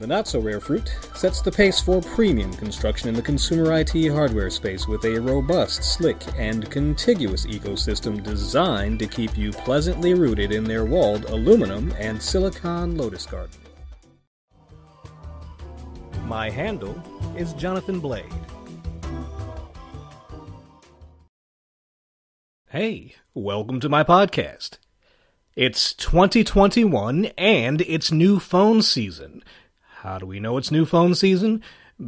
The Not So Rare Fruit sets the pace for premium construction in the consumer IT hardware space with a robust, slick, and contiguous ecosystem designed to keep you pleasantly rooted in their walled aluminum and silicon lotus garden. My handle is Jonathan Blade. Hey, welcome to my podcast. It's 2021 and it's new phone season. How do we know it's new phone season?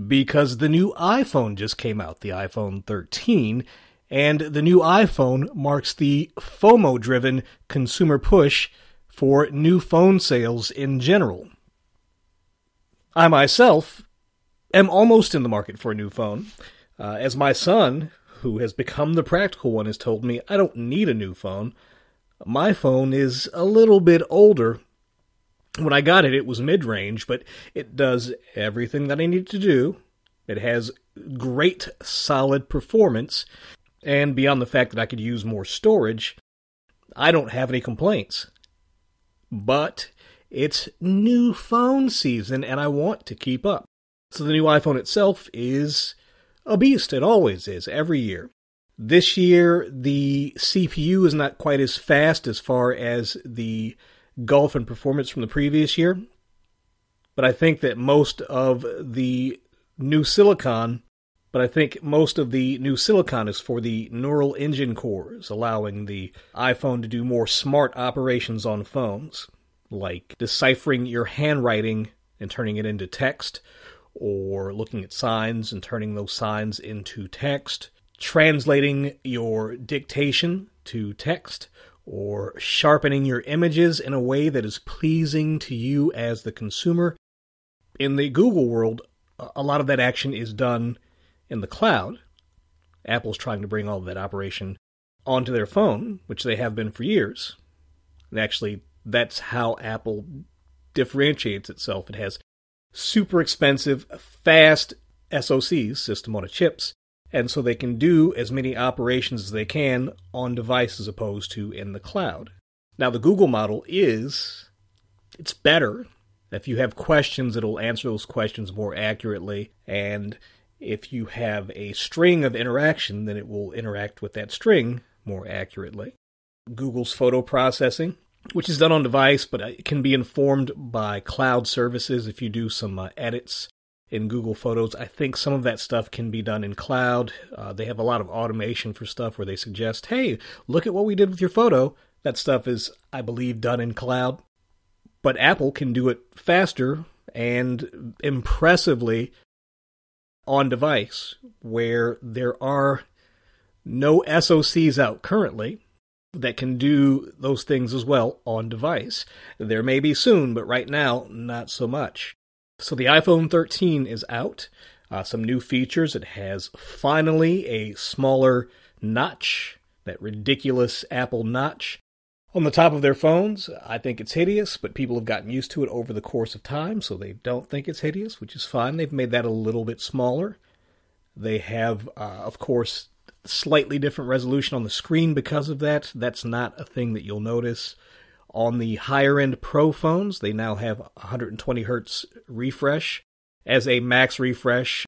Because the new iPhone just came out, the iPhone 13, and the new iPhone marks the FOMO driven consumer push for new phone sales in general. I myself am almost in the market for a new phone. Uh, as my son, who has become the practical one, has told me, I don't need a new phone. My phone is a little bit older when I got it, it was mid range, but it does everything that I need to do. It has great solid performance, and beyond the fact that I could use more storage, I don't have any complaints. But it's new phone season, and I want to keep up. So the new iPhone itself is a beast. It always is, every year. This year, the CPU is not quite as fast as far as the gulf and performance from the previous year. But I think that most of the new silicon, but I think most of the new silicon is for the neural engine cores, allowing the iPhone to do more smart operations on phones, like deciphering your handwriting and turning it into text, or looking at signs and turning those signs into text, translating your dictation to text, or sharpening your images in a way that is pleasing to you as the consumer. In the Google world, a lot of that action is done in the cloud. Apple's trying to bring all that operation onto their phone, which they have been for years. And actually, that's how Apple differentiates itself. It has super expensive, fast SoCs, system on a chips, and so they can do as many operations as they can on device as opposed to in the cloud. Now the Google model is it's better. If you have questions, it'll answer those questions more accurately and if you have a string of interaction, then it will interact with that string more accurately. Google's photo processing, which is done on device, but it can be informed by cloud services if you do some uh, edits in Google Photos. I think some of that stuff can be done in cloud. Uh, they have a lot of automation for stuff where they suggest, hey, look at what we did with your photo. That stuff is, I believe, done in cloud. But Apple can do it faster and impressively on device, where there are no SOCs out currently that can do those things as well on device. There may be soon, but right now, not so much. So the iPhone 13 is out. Uh, some new features. It has finally a smaller notch, that ridiculous Apple notch on the top of their phones. I think it's hideous, but people have gotten used to it over the course of time, so they don't think it's hideous, which is fine. They've made that a little bit smaller. They have, uh, of course, slightly different resolution on the screen because of that. That's not a thing that you'll notice. On the higher end Pro phones, they now have 120 hertz refresh as a max refresh.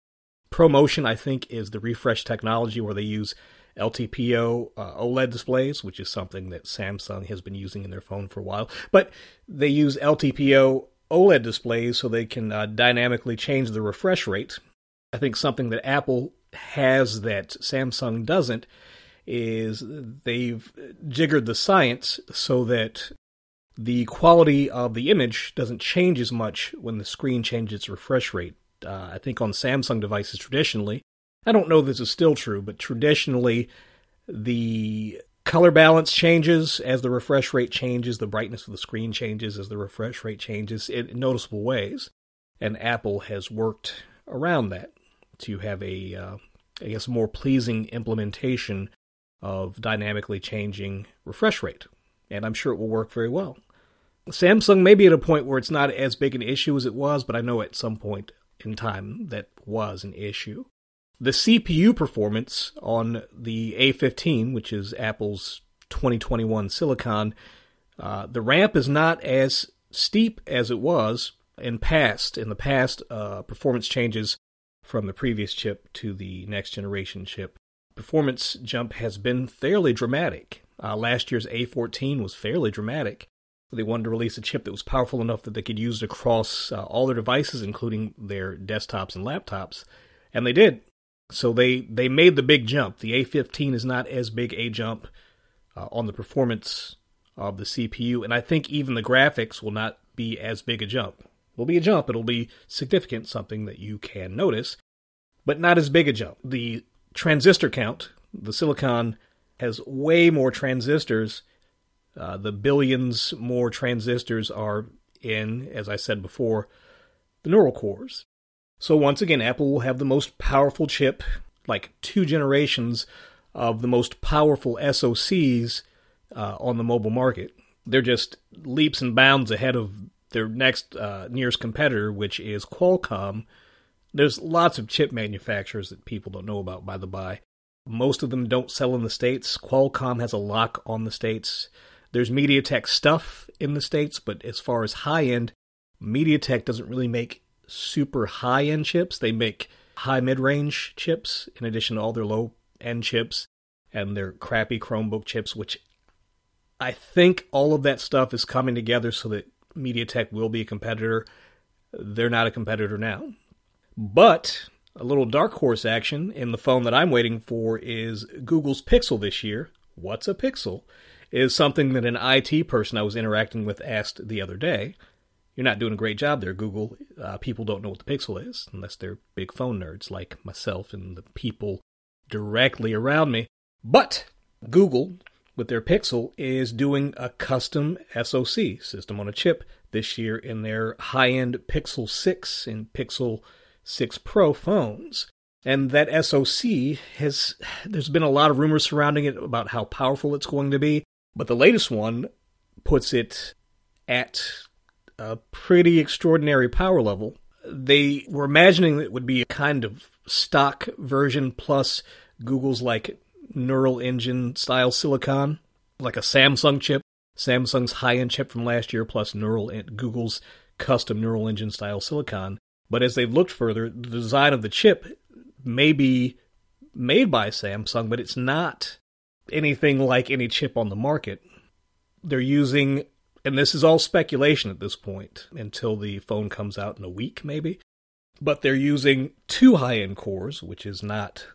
ProMotion, I think, is the refresh technology where they use LTPO uh, OLED displays, which is something that Samsung has been using in their phone for a while. But they use LTPO OLED displays so they can uh, dynamically change the refresh rate. I think something that Apple has that Samsung doesn't is they've jiggered the science so that the quality of the image doesn't change as much when the screen changes its refresh rate. Uh, I think on Samsung devices traditionally, I don't know this is still true, but traditionally the color balance changes as the refresh rate changes, the brightness of the screen changes as the refresh rate changes in noticeable ways. And Apple has worked around that to have a, uh, I guess, more pleasing implementation of dynamically changing refresh rate. And I'm sure it will work very well. Samsung may be at a point where it's not as big an issue as it was, but I know at some point in time that was an issue. The CPU performance on the A15, which is Apple's 2021 Silicon, uh, the ramp is not as steep as it was In past, in the past, uh, performance changes from the previous chip to the next generation chip. Performance jump has been fairly dramatic. Uh, last year's A14 was fairly dramatic. They wanted to release a chip that was powerful enough that they could use it across uh, all their devices, including their desktops and laptops, and they did. So they they made the big jump. The A15 is not as big a jump uh, on the performance of the CPU, and I think even the graphics will not be as big a jump. It will be a jump. It'll be significant, something that you can notice, but not as big a jump. The transistor count, the silicon has way more transistors uh, the billions more transistors are in, as I said before, the neural cores. So once again, Apple will have the most powerful chip, like two generations of the most powerful SoCs uh, on the mobile market. They're just leaps and bounds ahead of their next uh, nearest competitor, which is Qualcomm. There's lots of chip manufacturers that people don't know about, by the by. Most of them don't sell in the States. Qualcomm has a lock on the States. There's MediaTek stuff in the States, but as far as high end, MediaTek doesn't really make super high end chips. They make high mid range chips in addition to all their low end chips and their crappy Chromebook chips, which I think all of that stuff is coming together so that MediaTek will be a competitor. They're not a competitor now. But a little dark horse action in the phone that I'm waiting for is Google's Pixel this year. What's a Pixel? Is something that an IT person I was interacting with asked the other day. You're not doing a great job there, Google. Uh, people don't know what the Pixel is unless they're big phone nerds like myself and the people directly around me. But Google, with their Pixel, is doing a custom SoC system on a chip this year in their high end Pixel 6 and Pixel 6 Pro phones. And that SoC has, there's been a lot of rumors surrounding it about how powerful it's going to be. But the latest one puts it at a pretty extraordinary power level. They were imagining it would be a kind of stock version plus Google's like neural engine style silicon, like a Samsung chip, Samsung's high end chip from last year plus neural Google's custom neural engine style silicon. But as they've looked further, the design of the chip may be made by Samsung, but it's not anything like any chip on the market. They're using, and this is all speculation at this point until the phone comes out in a week, maybe. But they're using two high end cores, which is not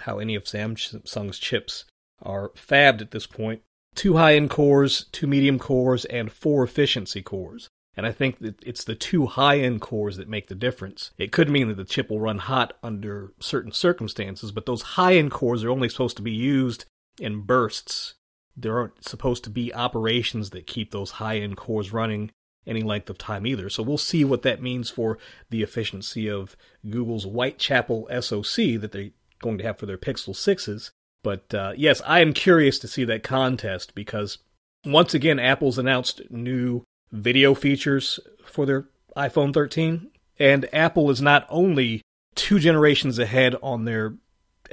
how any of Samsung's chips are fabbed at this point. Two high end cores, two medium cores, and four efficiency cores. And I think that it's the two high end cores that make the difference. It could mean that the chip will run hot under certain circumstances, but those high end cores are only supposed to be used in bursts. There aren't supposed to be operations that keep those high end cores running any length of time either. So we'll see what that means for the efficiency of Google's Whitechapel SoC that they're going to have for their Pixel 6s. But uh, yes, I am curious to see that contest because once again, Apple's announced new video features for their iPhone 13. And Apple is not only two generations ahead on their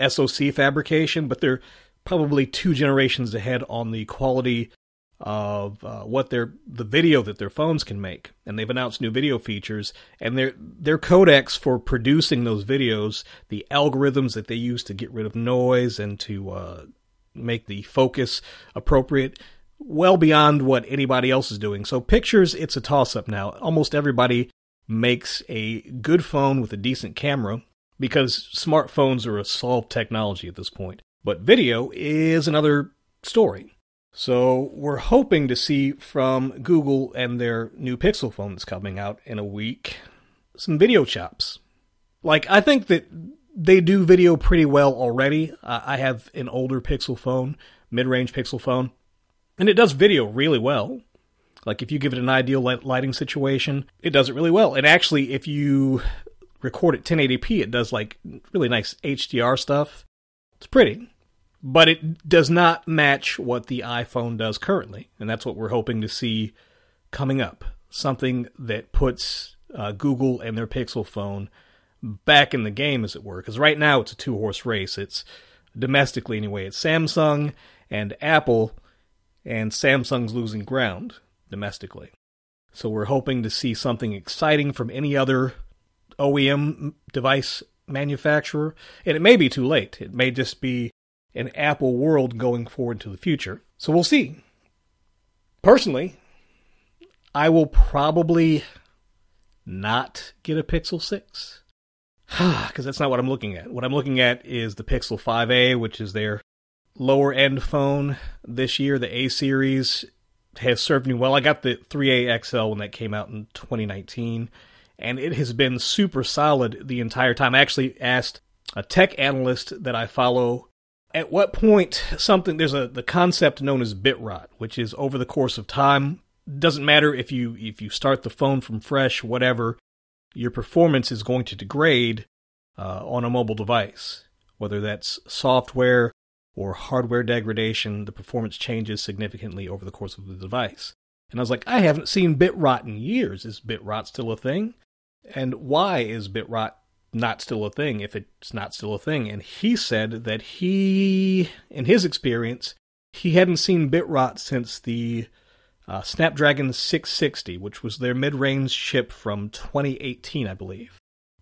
SoC fabrication, but they're probably two generations ahead on the quality of uh, what their the video that their phones can make, and they've announced new video features, and their their codecs for producing those videos, the algorithms that they use to get rid of noise and to uh, make the focus appropriate, well beyond what anybody else is doing. So pictures, it's a toss up now. Almost everybody makes a good phone with a decent camera because smartphones are a solved technology at this point. But video is another story. So we're hoping to see from Google and their new Pixel phone that's coming out in a week some video chops. Like, I think that they do video pretty well already. Uh, I have an older Pixel phone, mid range Pixel phone, and it does video really well. Like, if you give it an ideal lighting situation, it does it really well. And actually, if you record at 1080p, it does like really nice HDR stuff. It's pretty but it does not match what the iPhone does currently, and that's what we're hoping to see coming up. Something that puts uh, Google and their Pixel phone back in the game, as it were. Because right now it's a two horse race. It's domestically anyway. It's Samsung and Apple, and Samsung's losing ground domestically. So we're hoping to see something exciting from any other OEM device manufacturer. And it may be too late. It may just be an Apple world going forward to the future. So we'll see. Personally, I will probably not get a Pixel 6 because that's not what I'm looking at. What I'm looking at is the Pixel 5a, which is their lower end phone this year. The A series has served me well. I got the 3A XL when that came out in 2019, and it has been super solid the entire time. I actually asked a tech analyst that I follow at what point something there's a the concept known as bit rot, which is over the course of time doesn't matter if you if you start the phone from fresh, whatever, your performance is going to degrade uh, on a mobile device. Whether that's software or hardware degradation, the performance changes significantly over the course of the device. And I was like, I haven't seen bit rot in years. Is bit rot still a thing? And why is bit rot not still a thing if it's not still a thing? And he said that he, in his experience, he hadn't seen bit rot since the uh, Snapdragon 660, which was their mid range chip from 2018, I believe.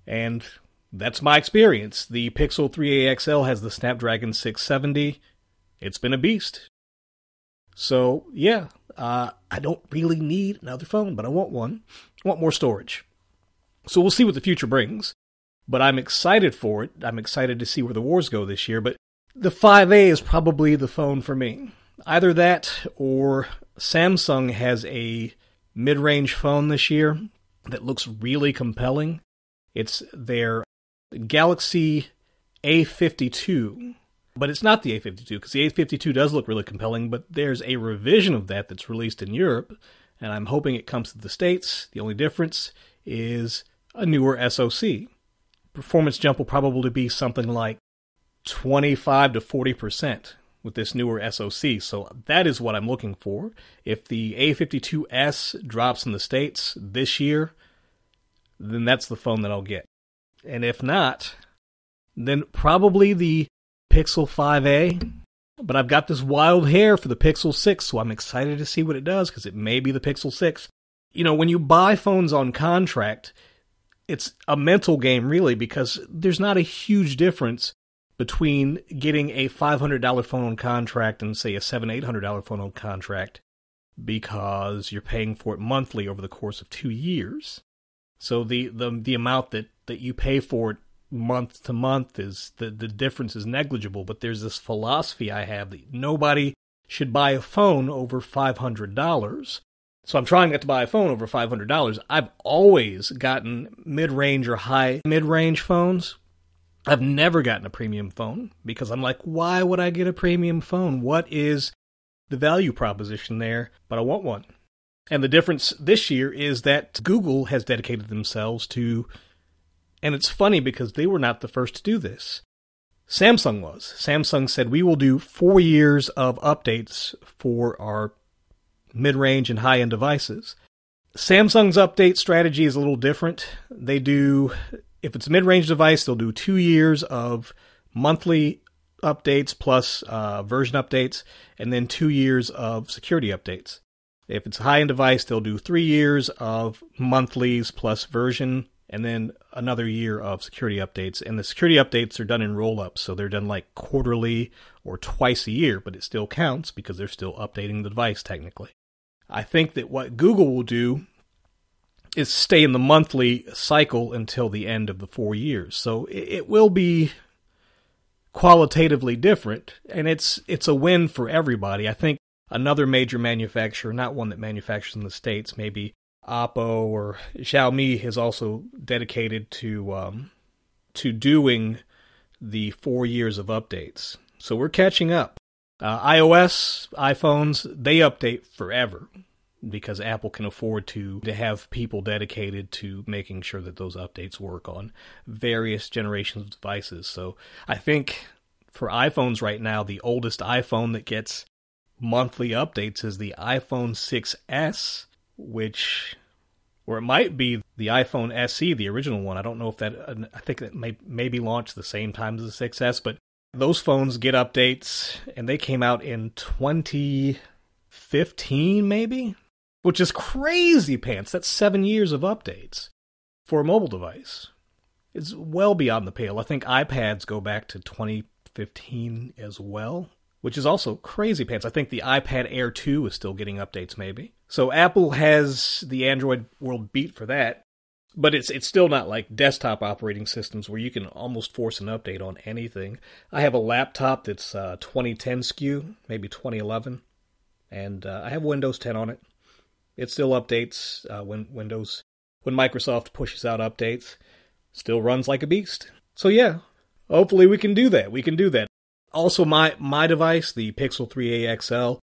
And that's my experience. The Pixel 3a XL has the Snapdragon 670. It's been a beast. So, yeah, uh, I don't really need another phone, but I want one. I want more storage. So we'll see what the future brings. But I'm excited for it. I'm excited to see where the wars go this year. But the 5A is probably the phone for me. Either that or Samsung has a mid range phone this year that looks really compelling. It's their Galaxy A52, but it's not the A52 because the A52 does look really compelling, but there's a revision of that that's released in Europe, and I'm hoping it comes to the States. The only difference is a newer SoC. Performance jump will probably be something like 25 to 40% with this newer SoC. So that is what I'm looking for. If the A52s drops in the States this year, then that's the phone that I'll get. And if not, then probably the Pixel 5a. But I've got this wild hair for the Pixel 6, so I'm excited to see what it does because it may be the Pixel 6. You know, when you buy phones on contract, it's a mental game really because there's not a huge difference between getting a $500 phone on contract and say a seven eight hundred dollar phone on contract because you're paying for it monthly over the course of two years. So the the the amount that that you pay for it month to month is the the difference is negligible. But there's this philosophy I have that nobody should buy a phone over five hundred dollars. So I'm trying not to buy a phone over five hundred dollars. I've always gotten mid range or high mid range phones I've never gotten a premium phone because I'm like, why would I get a premium phone? What is the value proposition there? But I want one. And the difference this year is that Google has dedicated themselves to, and it's funny because they were not the first to do this. Samsung was. Samsung said, we will do four years of updates for our mid range and high end devices. Samsung's update strategy is a little different. They do if it's a mid-range device, they'll do two years of monthly updates plus uh, version updates, and then two years of security updates. If it's a high-end device, they'll do three years of monthlies plus version, and then another year of security updates. And the security updates are done in roll-ups, so they're done like quarterly or twice a year, but it still counts because they're still updating the device technically. I think that what Google will do is stay in the monthly cycle until the end of the four years. So it will be qualitatively different, and it's it's a win for everybody. I think another major manufacturer, not one that manufactures in the states, maybe Oppo or Xiaomi, is also dedicated to um, to doing the four years of updates. So we're catching up. Uh, iOS, iPhones, they update forever because Apple can afford to to have people dedicated to making sure that those updates work on various generations of devices. So I think for iPhones right now, the oldest iPhone that gets monthly updates is the iPhone 6s, which or it might be the iPhone SE, the original one. I don't know if that I think that may maybe launched the same time as the 6s, but those phones get updates and they came out in 2015 maybe which is crazy pants. That's seven years of updates for a mobile device. It's well beyond the pale. I think iPads go back to 2015 as well, which is also crazy pants. I think the iPad Air 2 is still getting updates, maybe. So Apple has the Android world beat for that but it's it's still not like desktop operating systems where you can almost force an update on anything. I have a laptop that's uh, 2010 SKU, maybe 2011, and uh, I have Windows 10 on it. It still updates uh, when Windows when Microsoft pushes out updates. Still runs like a beast. So yeah, hopefully we can do that. We can do that. Also, my my device, the Pixel 3a XL,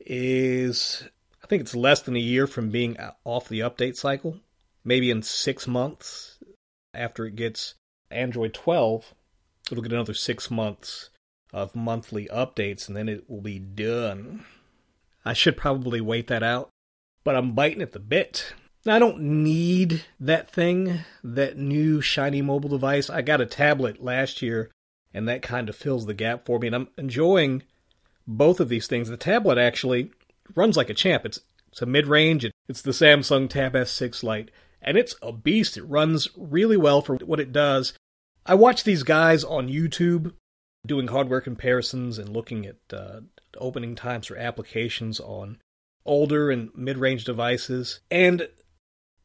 is I think it's less than a year from being off the update cycle maybe in six months after it gets Android 12, it'll get another six months of monthly updates and then it will be done. I should probably wait that out, but I'm biting at the bit. I don't need that thing, that new shiny mobile device. I got a tablet last year and that kind of fills the gap for me and I'm enjoying both of these things. The tablet actually runs like a champ. It's it's a mid-range. It's the Samsung Tab S6 Lite and it's a beast. It runs really well for what it does. I watch these guys on YouTube doing hardware comparisons and looking at uh, opening times for applications on older and mid range devices. And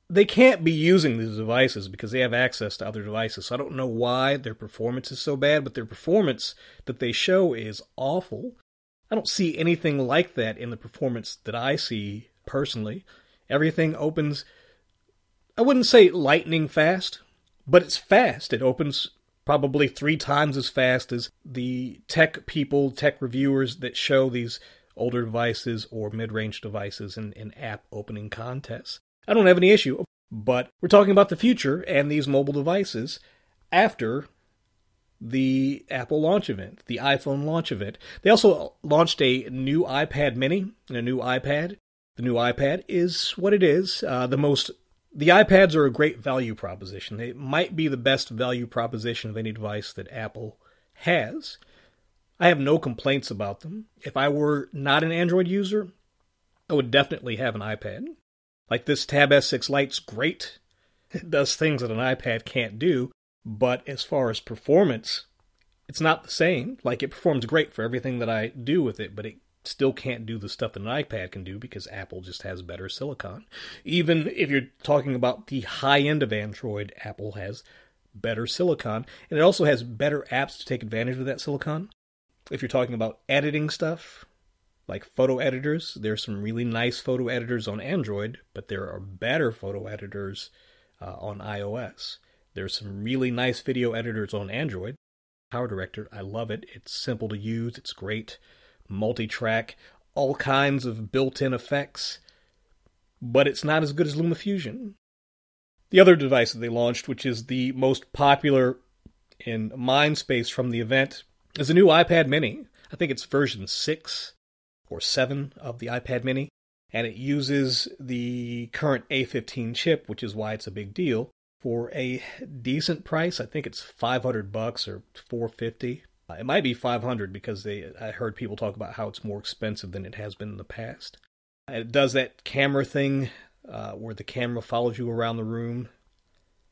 they can't be using these devices because they have access to other devices. So I don't know why their performance is so bad, but their performance that they show is awful. I don't see anything like that in the performance that I see personally. Everything opens I wouldn't say lightning fast, but it's fast. It opens probably three times as fast as the tech people, tech reviewers that show these older devices or mid range devices in, in app opening contests. I don't have any issue, but we're talking about the future and these mobile devices after the Apple launch event, the iPhone launch event. They also launched a new iPad mini and a new iPad. The new iPad is what it is, uh, the most the iPads are a great value proposition. They might be the best value proposition of any device that Apple has. I have no complaints about them. If I were not an Android user, I would definitely have an iPad. Like this Tab S6 Lite's great. It does things that an iPad can't do, but as far as performance, it's not the same. Like it performs great for everything that I do with it, but it still can't do the stuff that an iPad can do because Apple just has better silicon. Even if you're talking about the high end of Android, Apple has better silicon, and it also has better apps to take advantage of that silicon. If you're talking about editing stuff, like photo editors, there's some really nice photo editors on Android, but there are better photo editors uh, on iOS. There's some really nice video editors on Android. Power Director, I love it. It's simple to use, it's great multi track, all kinds of built in effects, but it's not as good as LumaFusion. The other device that they launched, which is the most popular in Mindspace from the event, is a new iPad mini. I think it's version 6 or 7 of the iPad mini, and it uses the current A15 chip, which is why it's a big deal, for a decent price. I think it's 500 bucks or 450 it might be 500 because they I heard people talk about how it's more expensive than it has been in the past. It does that camera thing uh, where the camera follows you around the room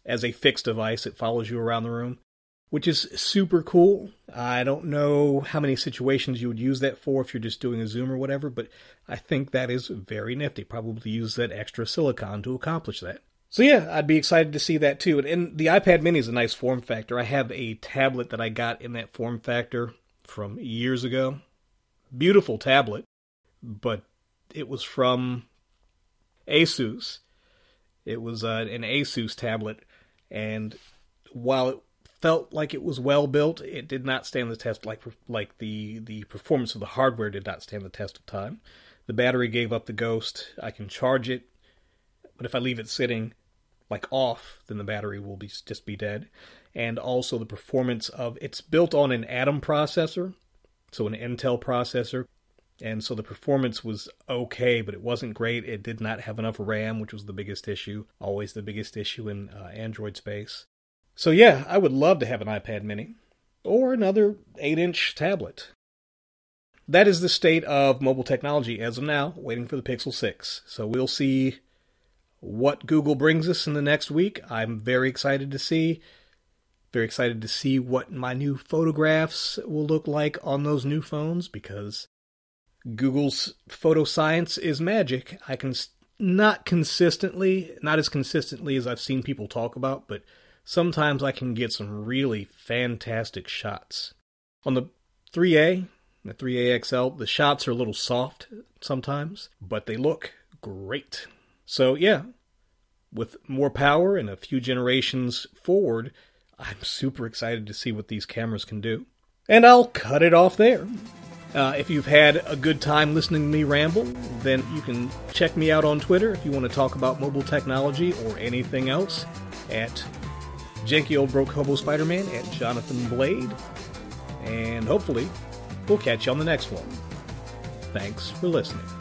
as a fixed device. It follows you around the room, which is super cool. I don't know how many situations you would use that for if you're just doing a Zoom or whatever, but I think that is very nifty. Probably use that extra silicon to accomplish that. So yeah, I'd be excited to see that too. And the iPad mini is a nice form factor. I have a tablet that I got in that form factor from years ago. Beautiful tablet, but it was from Asus. It was uh, an Asus tablet, and while it felt like it was well built, it did not stand the test. Like like the the performance of the hardware did not stand the test of time. The battery gave up the ghost. I can charge it but if I leave it sitting like off, then the battery will be just be dead. And also the performance of it's built on an Atom processor, so an Intel processor. And so the performance was okay, but it wasn't great. It did not have enough RAM, which was the biggest issue, always the biggest issue in uh, Android space. So yeah, I would love to have an iPad mini or another 8 inch tablet. that is the state of mobile technology as of now, waiting for the Pixel 6. So we'll see what Google brings us in the next week. I'm very excited to see. Very excited to see what my new photographs will look like on those new phones because Google's photo science is magic. I can not consistently, not as consistently as I've seen people talk about, but sometimes I can get some really fantastic shots. On the 3A, the 3A XL, the shots are a little soft sometimes, but they look great. So, yeah, with more power and a few generations forward, I'm super excited to see what these cameras can do. And I'll cut it off there. Uh, if you've had a good time listening to me ramble, then you can check me out on Twitter if you want to talk about mobile technology or anything else at Janky Old Broke Hobo Spider Man at Jonathan Blade. And hopefully, we'll catch you on the next one. Thanks for listening.